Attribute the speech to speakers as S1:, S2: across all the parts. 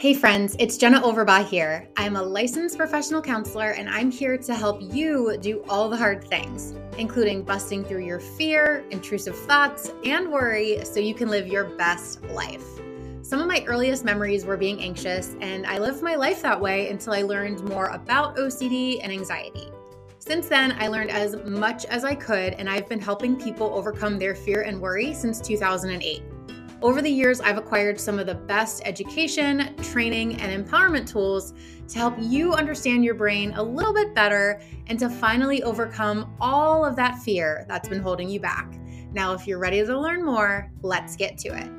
S1: Hey friends, it's Jenna Overbaugh here. I'm a licensed professional counselor and I'm here to help you do all the hard things, including busting through your fear, intrusive thoughts, and worry so you can live your best life. Some of my earliest memories were being anxious, and I lived my life that way until I learned more about OCD and anxiety. Since then, I learned as much as I could, and I've been helping people overcome their fear and worry since 2008. Over the years, I've acquired some of the best education, training, and empowerment tools to help you understand your brain a little bit better and to finally overcome all of that fear that's been holding you back. Now, if you're ready to learn more, let's get to it.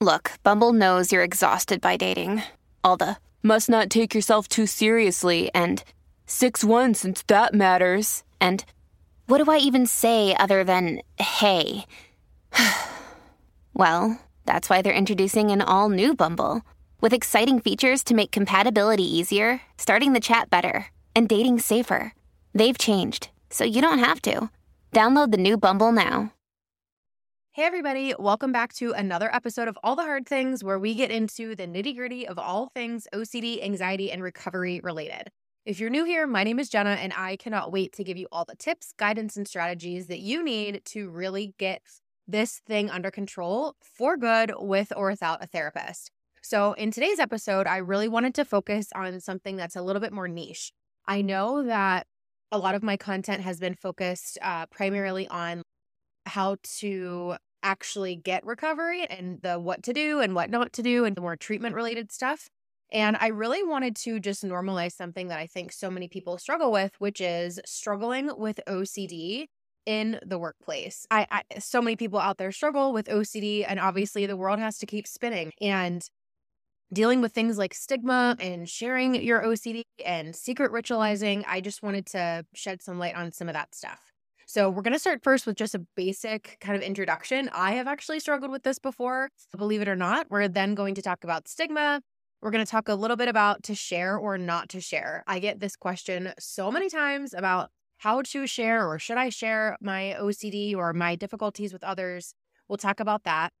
S2: Look, Bumble knows you're exhausted by dating. All the must not take yourself too seriously and 6 1 since that matters. And what do I even say other than hey? well, that's why they're introducing an all new Bumble with exciting features to make compatibility easier, starting the chat better, and dating safer. They've changed, so you don't have to. Download the new Bumble now.
S1: Hey, everybody, welcome back to another episode of All the Hard Things, where we get into the nitty gritty of all things OCD, anxiety, and recovery related. If you're new here, my name is Jenna, and I cannot wait to give you all the tips, guidance, and strategies that you need to really get this thing under control for good with or without a therapist. So, in today's episode, I really wanted to focus on something that's a little bit more niche. I know that a lot of my content has been focused uh, primarily on how to actually get recovery and the what to do and what not to do and the more treatment related stuff. And I really wanted to just normalize something that I think so many people struggle with, which is struggling with OCD in the workplace. I, I, so many people out there struggle with OCD and obviously the world has to keep spinning and dealing with things like stigma and sharing your OCD and secret ritualizing. I just wanted to shed some light on some of that stuff. So, we're going to start first with just a basic kind of introduction. I have actually struggled with this before, believe it or not. We're then going to talk about stigma, we're going to talk a little bit about to share or not to share. I get this question so many times about how to share or should I share my OCD or my difficulties with others. We'll talk about that.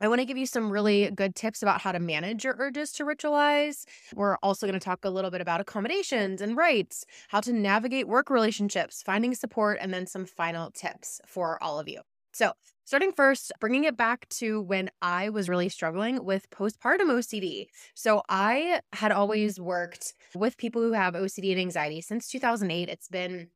S1: I want to give you some really good tips about how to manage your urges to ritualize. We're also going to talk a little bit about accommodations and rights, how to navigate work relationships, finding support, and then some final tips for all of you. So, starting first, bringing it back to when I was really struggling with postpartum OCD. So, I had always worked with people who have OCD and anxiety since 2008. It's been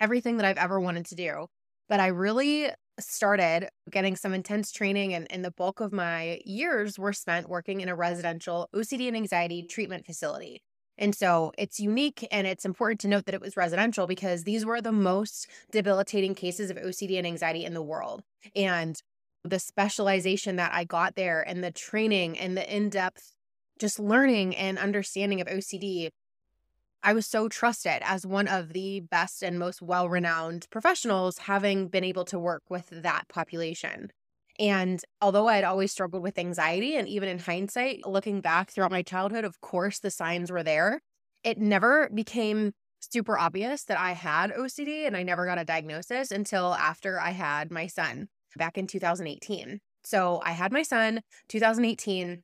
S1: everything that I've ever wanted to do. But I really started getting some intense training, and, and the bulk of my years were spent working in a residential OCD and anxiety treatment facility. And so it's unique and it's important to note that it was residential because these were the most debilitating cases of OCD and anxiety in the world. And the specialization that I got there and the training and the in depth just learning and understanding of OCD, I was so trusted as one of the best and most well renowned professionals, having been able to work with that population. And although I had always struggled with anxiety, and even in hindsight, looking back throughout my childhood, of course, the signs were there, it never became super obvious that I had OCD and I never got a diagnosis until after I had my son back in 2018. So I had my son 2018.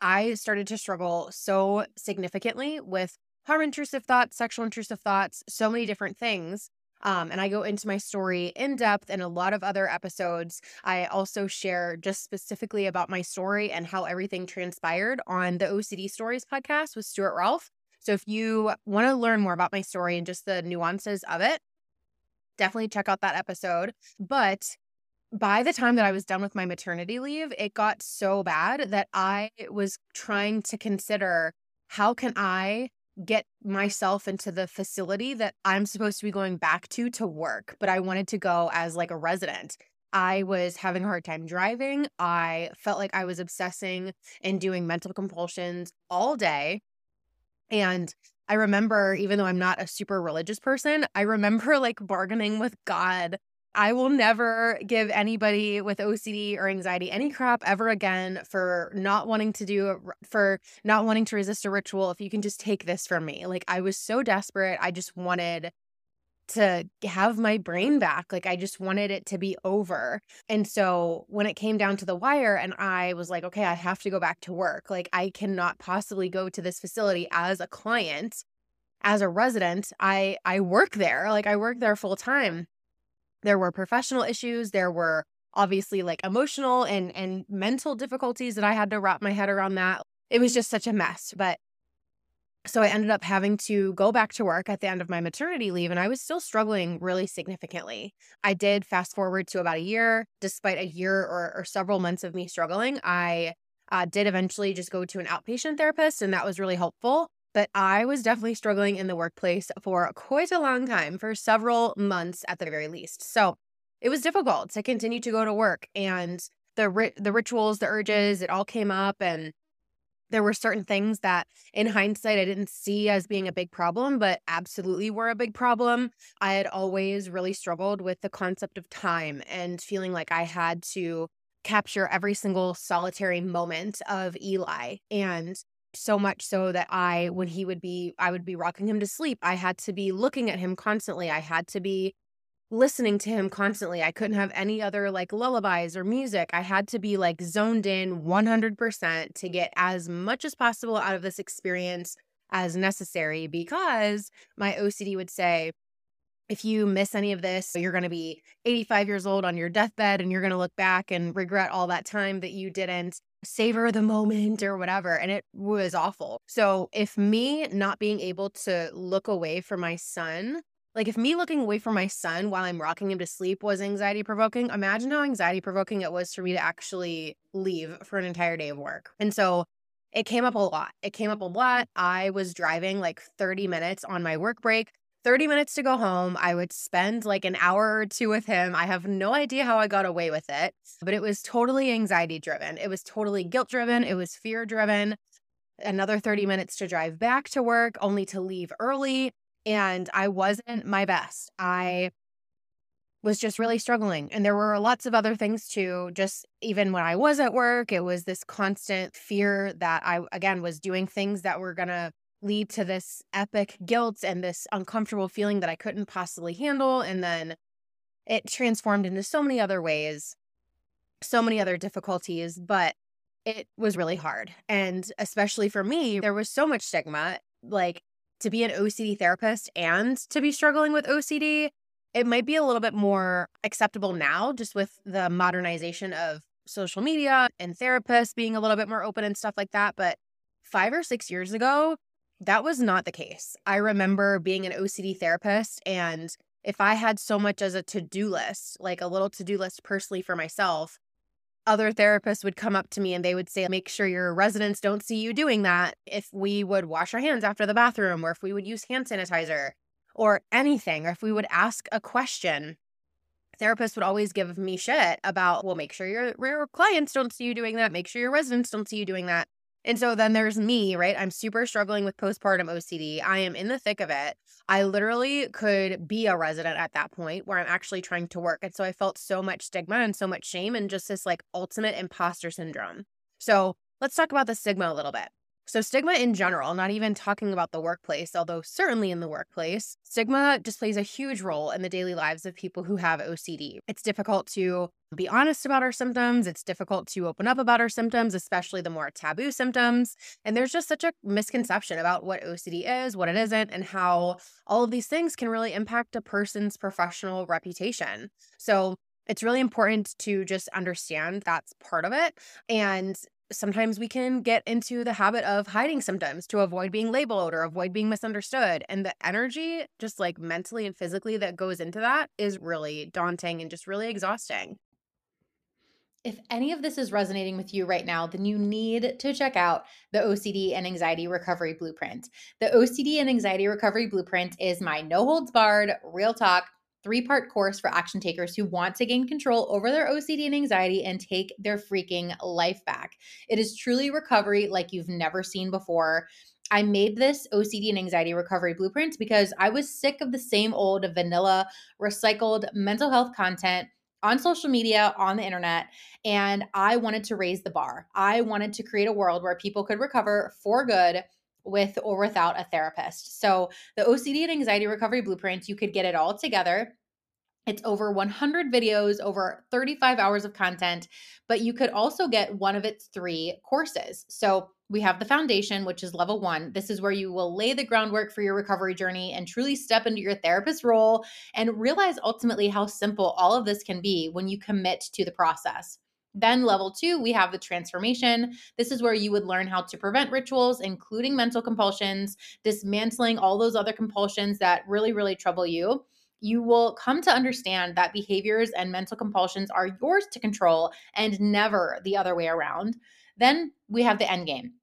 S1: I started to struggle so significantly with harm intrusive thoughts, sexual intrusive thoughts, so many different things um, and I go into my story in depth in a lot of other episodes. I also share just specifically about my story and how everything transpired on the OCD Stories podcast with Stuart Ralph. So if you want to learn more about my story and just the nuances of it, definitely check out that episode. But by the time that I was done with my maternity leave, it got so bad that I was trying to consider how can I get myself into the facility that I'm supposed to be going back to to work, but I wanted to go as like a resident. I was having a hard time driving. I felt like I was obsessing and doing mental compulsions all day. And I remember, even though I'm not a super religious person, I remember like bargaining with God I will never give anybody with OCD or anxiety any crap ever again for not wanting to do for not wanting to resist a ritual if you can just take this from me. Like I was so desperate. I just wanted to have my brain back. Like I just wanted it to be over. And so when it came down to the wire and I was like, okay, I have to go back to work. Like I cannot possibly go to this facility as a client, as a resident. I I work there. Like I work there full time. There were professional issues, there were obviously like emotional and and mental difficulties that I had to wrap my head around that. It was just such a mess, but so I ended up having to go back to work at the end of my maternity leave, and I was still struggling really significantly. I did fast forward to about a year, despite a year or, or several months of me struggling. I uh, did eventually just go to an outpatient therapist, and that was really helpful. But I was definitely struggling in the workplace for quite a long time, for several months at the very least. So it was difficult to continue to go to work, and the ri- the rituals, the urges, it all came up, and there were certain things that in hindsight I didn't see as being a big problem, but absolutely were a big problem. I had always really struggled with the concept of time and feeling like I had to capture every single solitary moment of Eli. And so much so that I, when he would be, I would be rocking him to sleep, I had to be looking at him constantly. I had to be listening to him constantly. I couldn't have any other like lullabies or music. I had to be like zoned in 100% to get as much as possible out of this experience as necessary because my OCD would say, if you miss any of this, you're going to be 85 years old on your deathbed and you're going to look back and regret all that time that you didn't savor the moment or whatever. And it was awful. So, if me not being able to look away from my son like if me looking away from my son while I'm rocking him to sleep was anxiety provoking, imagine how anxiety provoking it was for me to actually leave for an entire day of work. And so it came up a lot. It came up a lot. I was driving like 30 minutes on my work break. 30 minutes to go home. I would spend like an hour or two with him. I have no idea how I got away with it, but it was totally anxiety driven. It was totally guilt driven. It was fear driven. Another 30 minutes to drive back to work, only to leave early and I wasn't my best. I was just really struggling. And there were lots of other things too. Just even when I was at work, it was this constant fear that I, again, was doing things that were going to lead to this epic guilt and this uncomfortable feeling that I couldn't possibly handle. And then it transformed into so many other ways, so many other difficulties, but it was really hard. And especially for me, there was so much stigma. Like to be an OCD therapist and to be struggling with OCD, it might be a little bit more acceptable now, just with the modernization of social media and therapists being a little bit more open and stuff like that. But five or six years ago, that was not the case. I remember being an OCD therapist, and if I had so much as a to do list, like a little to do list personally for myself, other therapists would come up to me and they would say, make sure your residents don't see you doing that. If we would wash our hands after the bathroom, or if we would use hand sanitizer, or anything, or if we would ask a question, therapists would always give me shit about, well, make sure your, your clients don't see you doing that. Make sure your residents don't see you doing that. And so then there's me, right? I'm super struggling with postpartum OCD. I am in the thick of it. I literally could be a resident at that point where I'm actually trying to work. And so I felt so much stigma and so much shame and just this like ultimate imposter syndrome. So let's talk about the stigma a little bit. So, stigma in general, not even talking about the workplace, although certainly in the workplace, stigma just plays a huge role in the daily lives of people who have OCD. It's difficult to be honest about our symptoms. It's difficult to open up about our symptoms, especially the more taboo symptoms. And there's just such a misconception about what OCD is, what it isn't, and how all of these things can really impact a person's professional reputation. So, it's really important to just understand that's part of it. And sometimes we can get into the habit of hiding symptoms to avoid being labeled or avoid being misunderstood. And the energy, just like mentally and physically, that goes into that is really daunting and just really exhausting.
S3: If any of this is resonating with you right now, then you need to check out the OCD and Anxiety Recovery Blueprint. The OCD and Anxiety Recovery Blueprint is my no holds barred, real talk three part course for action takers who want to gain control over their OCD and anxiety and take their freaking life back. It is truly recovery like you've never seen before. I made this OCD and anxiety recovery blueprint because I was sick of the same old vanilla, recycled mental health content on social media, on the internet, and I wanted to raise the bar. I wanted to create a world where people could recover for good with or without a therapist. So, the OCD and anxiety recovery blueprint, you could get it all together. It's over 100 videos, over 35 hours of content, but you could also get one of its three courses. So, we have the foundation, which is level one. This is where you will lay the groundwork for your recovery journey and truly step into your therapist role and realize ultimately how simple all of this can be when you commit to the process. Then, level two, we have the transformation. This is where you would learn how to prevent rituals, including mental compulsions, dismantling all those other compulsions that really, really trouble you. You will come to understand that behaviors and mental compulsions are yours to control and never the other way around. Then we have the end game.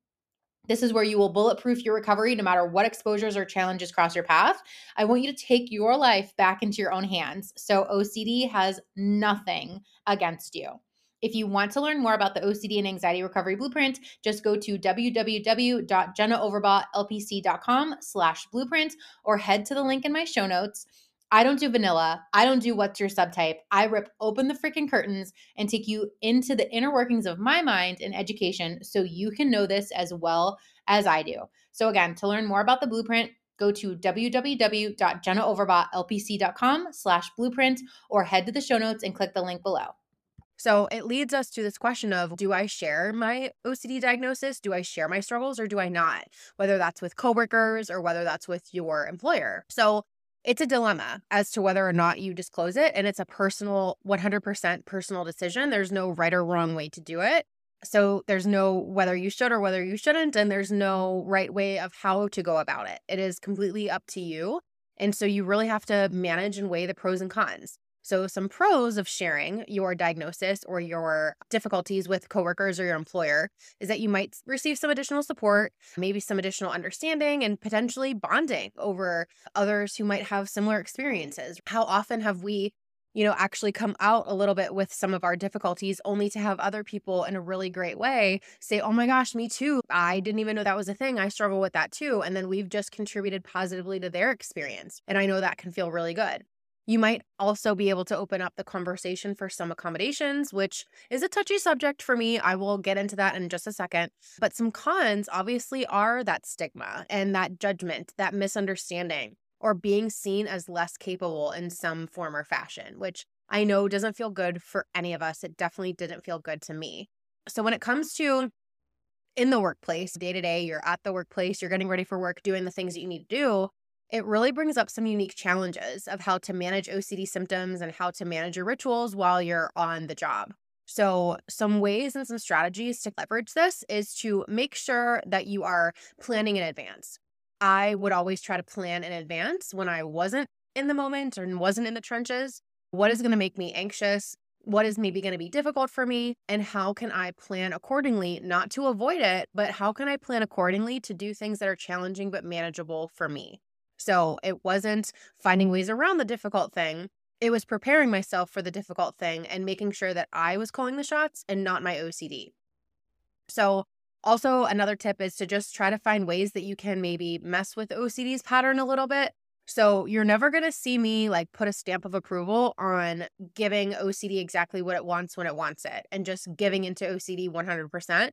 S3: This is where you will bulletproof your recovery no matter what exposures or challenges cross your path. I want you to take your life back into your own hands. So, OCD has nothing against you. If you want to learn more about the OCD and anxiety recovery blueprint, just go to www.jennaoverbaughlpc.com slash blueprint or head to the link in my show notes. I don't do vanilla. I don't do what's your subtype. I rip open the freaking curtains and take you into the inner workings of my mind and education so you can know this as well as I do. So again, to learn more about the blueprint, go to www.jennaoverbaughlpc.com slash blueprint or head to the show notes and click the link below.
S1: So it leads us to this question of do I share my OCD diagnosis? Do I share my struggles or do I not? Whether that's with coworkers or whether that's with your employer. So it's a dilemma as to whether or not you disclose it. And it's a personal, 100% personal decision. There's no right or wrong way to do it. So there's no whether you should or whether you shouldn't. And there's no right way of how to go about it. It is completely up to you. And so you really have to manage and weigh the pros and cons. So, some pros of sharing your diagnosis or your difficulties with coworkers or your employer is that you might receive some additional support, maybe some additional understanding, and potentially bonding over others who might have similar experiences. How often have we you know, actually come out a little bit with some of our difficulties, only to have other people in a really great way say, Oh my gosh, me too. I didn't even know that was a thing. I struggle with that too. And then we've just contributed positively to their experience. And I know that can feel really good. You might also be able to open up the conversation for some accommodations, which is a touchy subject for me. I will get into that in just a second. But some cons obviously are that stigma and that judgment, that misunderstanding, or being seen as less capable in some form or fashion, which I know doesn't feel good for any of us. It definitely didn't feel good to me. So when it comes to in the workplace, day to day, you're at the workplace, you're getting ready for work, doing the things that you need to do it really brings up some unique challenges of how to manage OCD symptoms and how to manage your rituals while you're on the job. So, some ways and some strategies to leverage this is to make sure that you are planning in advance. I would always try to plan in advance when I wasn't in the moment or wasn't in the trenches. What is going to make me anxious? What is maybe going to be difficult for me? And how can I plan accordingly, not to avoid it, but how can I plan accordingly to do things that are challenging but manageable for me? So it wasn't finding ways around the difficult thing. It was preparing myself for the difficult thing and making sure that I was calling the shots and not my OCD. So, also, another tip is to just try to find ways that you can maybe mess with OCD's pattern a little bit. So, you're never going to see me like put a stamp of approval on giving OCD exactly what it wants when it wants it and just giving into OCD 100%.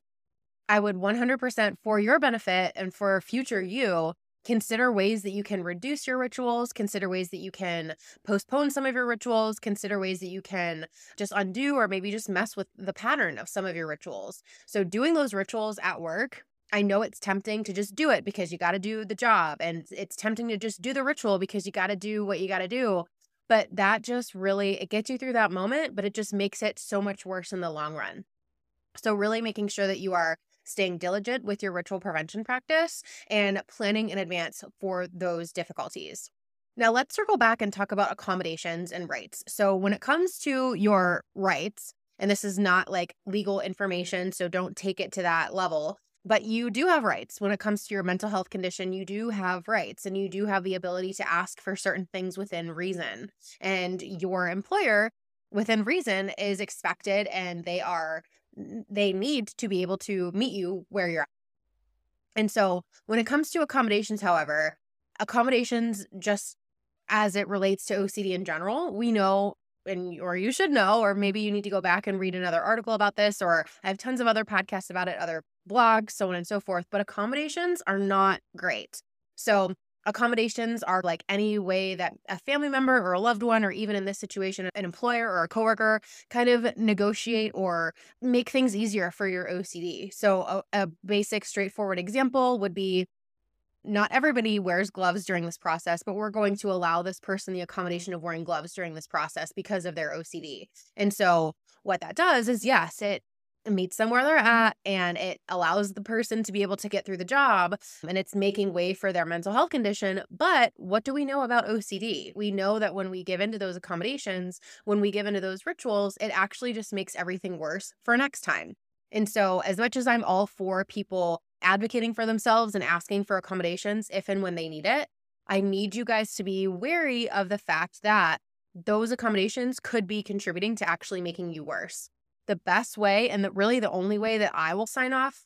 S1: I would 100% for your benefit and for future you consider ways that you can reduce your rituals, consider ways that you can postpone some of your rituals, consider ways that you can just undo or maybe just mess with the pattern of some of your rituals. So, doing those rituals at work. I know it's tempting to just do it because you got to do the job, and it's tempting to just do the ritual because you got to do what you got to do. But that just really it gets you through that moment, but it just makes it so much worse in the long run. So, really making sure that you are staying diligent with your ritual prevention practice and planning in advance for those difficulties. Now, let's circle back and talk about accommodations and rights. So, when it comes to your rights, and this is not like legal information, so don't take it to that level, but you do have rights when it comes to your mental health condition. You do have rights and you do have the ability to ask for certain things within reason. And your employer, within reason, is expected and they are they need to be able to meet you where you're at. And so when it comes to accommodations, however, accommodations just as it relates to OCD in general, we know and or you should know or maybe you need to go back and read another article about this or I have tons of other podcasts about it, other blogs, so on and so forth. But accommodations are not great. So, accommodations are like any way that a family member or a loved one, or even in this situation, an employer or a coworker, kind of negotiate or make things easier for your OCD. So, a, a basic, straightforward example would be not everybody wears gloves during this process, but we're going to allow this person the accommodation of wearing gloves during this process because of their OCD. And so, what that does is, yes, it meets them where they're mm-hmm. at and it allows the person to be able to get through the job and it's making way for their mental health condition. But what do we know about OCD? We know that when we give into those accommodations, when we give into those rituals, it actually just makes everything worse for next time. And so, as much as I'm all for people advocating for themselves and asking for accommodations if and when they need it, I need you guys to be wary of the fact that those accommodations could be contributing to actually making you worse. The best way, and really the only way that I will sign off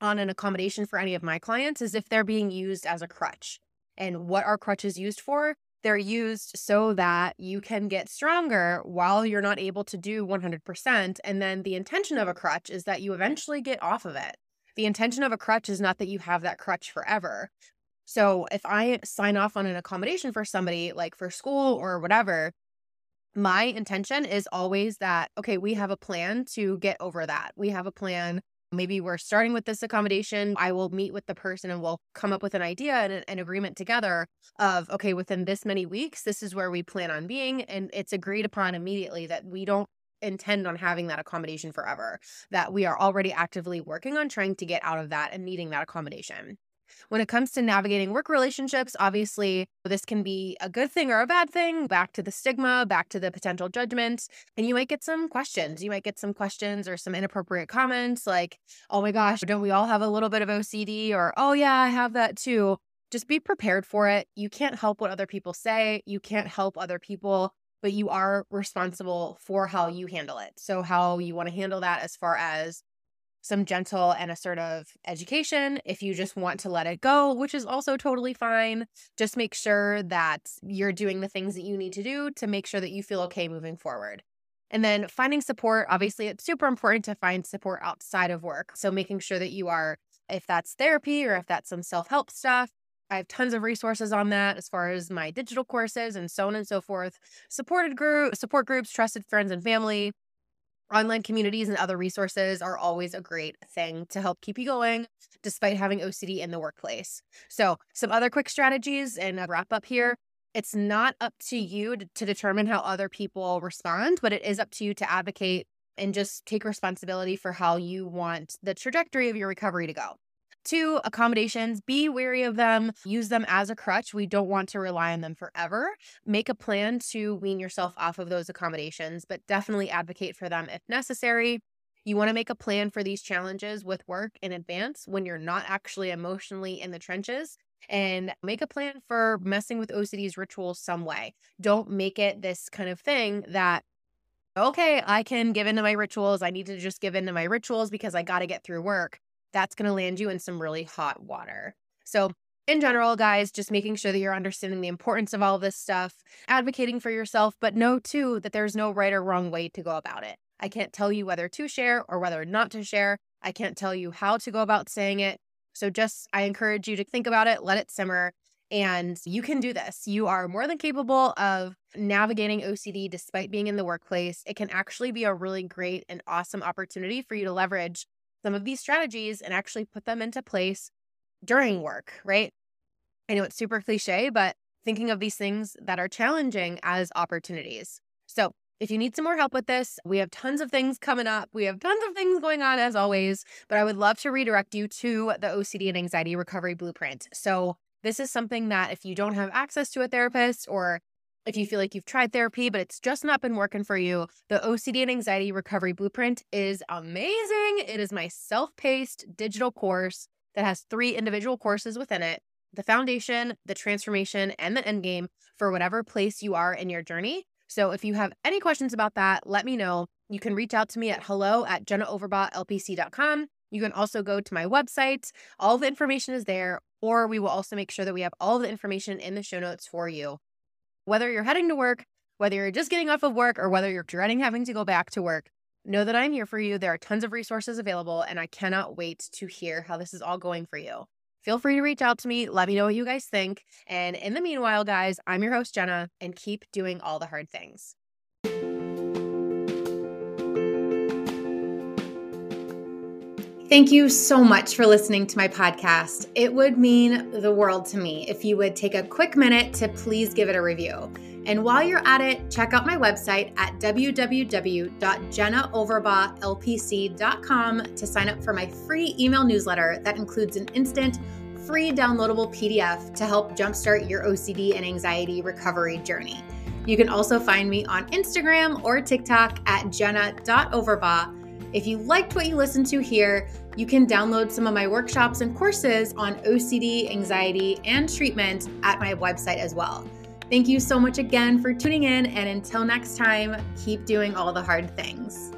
S1: on an accommodation for any of my clients is if they're being used as a crutch. And what are crutches used for? They're used so that you can get stronger while you're not able to do 100%. And then the intention of a crutch is that you eventually get off of it. The intention of a crutch is not that you have that crutch forever. So if I sign off on an accommodation for somebody, like for school or whatever, my intention is always that, okay, we have a plan to get over that. We have a plan. Maybe we're starting with this accommodation. I will meet with the person and we'll come up with an idea and an agreement together of, okay, within this many weeks, this is where we plan on being. And it's agreed upon immediately that we don't intend on having that accommodation forever, that we are already actively working on trying to get out of that and needing that accommodation. When it comes to navigating work relationships, obviously, this can be a good thing or a bad thing, back to the stigma, back to the potential judgment. And you might get some questions. You might get some questions or some inappropriate comments like, oh my gosh, don't we all have a little bit of OCD? Or, oh yeah, I have that too. Just be prepared for it. You can't help what other people say. You can't help other people but you are responsible for how you handle it. So, how you want to handle that as far as some gentle and assertive education. If you just want to let it go, which is also totally fine, just make sure that you're doing the things that you need to do to make sure that you feel okay moving forward. And then finding support, obviously, it's super important to find support outside of work. So, making sure that you are, if that's therapy or if that's some self help stuff, I have tons of resources on that as far as my digital courses and so on and so forth. Supported group, support groups, trusted friends and family, online communities and other resources are always a great thing to help keep you going despite having OCD in the workplace. So, some other quick strategies and a wrap up here. It's not up to you to, determine how other people respond, but it is up to you to advocate and just take responsibility for how you want the trajectory of your recovery to go. Two, accommodations, be wary of them, use them as a crutch. We don't want to rely on them forever. Make a plan to wean yourself off of those accommodations, but definitely advocate for them if necessary. You want to make a plan for these challenges with work in advance when you're not actually emotionally in the trenches and make a plan for messing with OCD's rituals some way. Don't make it this kind of thing that okay, I can give into my rituals. I need to just give into my rituals because I got to get through work that's going to land you in some really hot water. So, in general, guys, just making sure that you're understanding the importance of all this stuff, advocating for yourself, but know too that there's no right or wrong way to go about it. I can't tell you whether to share or whether not to share. I can't tell you how to go about saying it. So, just I encourage you to think about it, let it simmer, and you can do this. You are more than capable of navigating OCD despite being in the workplace. It can actually be a really great and awesome opportunity for you to leverage some of these strategies and actually put them into place during work, right? I know it's super cliche, but thinking of these things that are challenging as opportunities. So, if you need some more help with this, we have tons of things coming up. We have tons of things going on as always, but I would love to redirect you to the OCD and anxiety recovery blueprint. So, this is something that if you don't have access to a therapist or if you feel like you've tried therapy, but it's just not been working for you, the OCD and Anxiety Recovery Blueprint is amazing. It is my self paced digital course that has three individual courses within it the foundation, the transformation, and the end game for whatever place you are in your journey. So if you have any questions about that, let me know. You can reach out to me at hello at jennaoverbaughlpc.com. You can also go to my website. All the information is there, or we will also make sure that we have all the information in the show notes for you whether you're heading to work, whether you're just getting off of work, or whether you're dreading having to go back to work,
S4: know that I'm here for you. There are tons of resources available, and I cannot wait to hear how this is all going for you. Feel free to reach out to me. Let me know what you guys think. And in the meanwhile, guys, I'm your host, Jenna, and keep doing all the hard things.
S1: Thank you so much for listening to my podcast. It would mean the world to me if you would take a quick minute to please give it a review. And while you're at it, check out my website at www.jennaoverbaughlpc.com to sign up for my free email newsletter that includes an instant, free downloadable PDF to help jumpstart your OCD and anxiety recovery journey. You can also find me on Instagram or TikTok at jenna.overba. If you liked what you listened to here, you can download some of my workshops and courses on OCD, anxiety, and treatment at my website as well. Thank you so much again for tuning in, and until next time, keep doing all the hard things.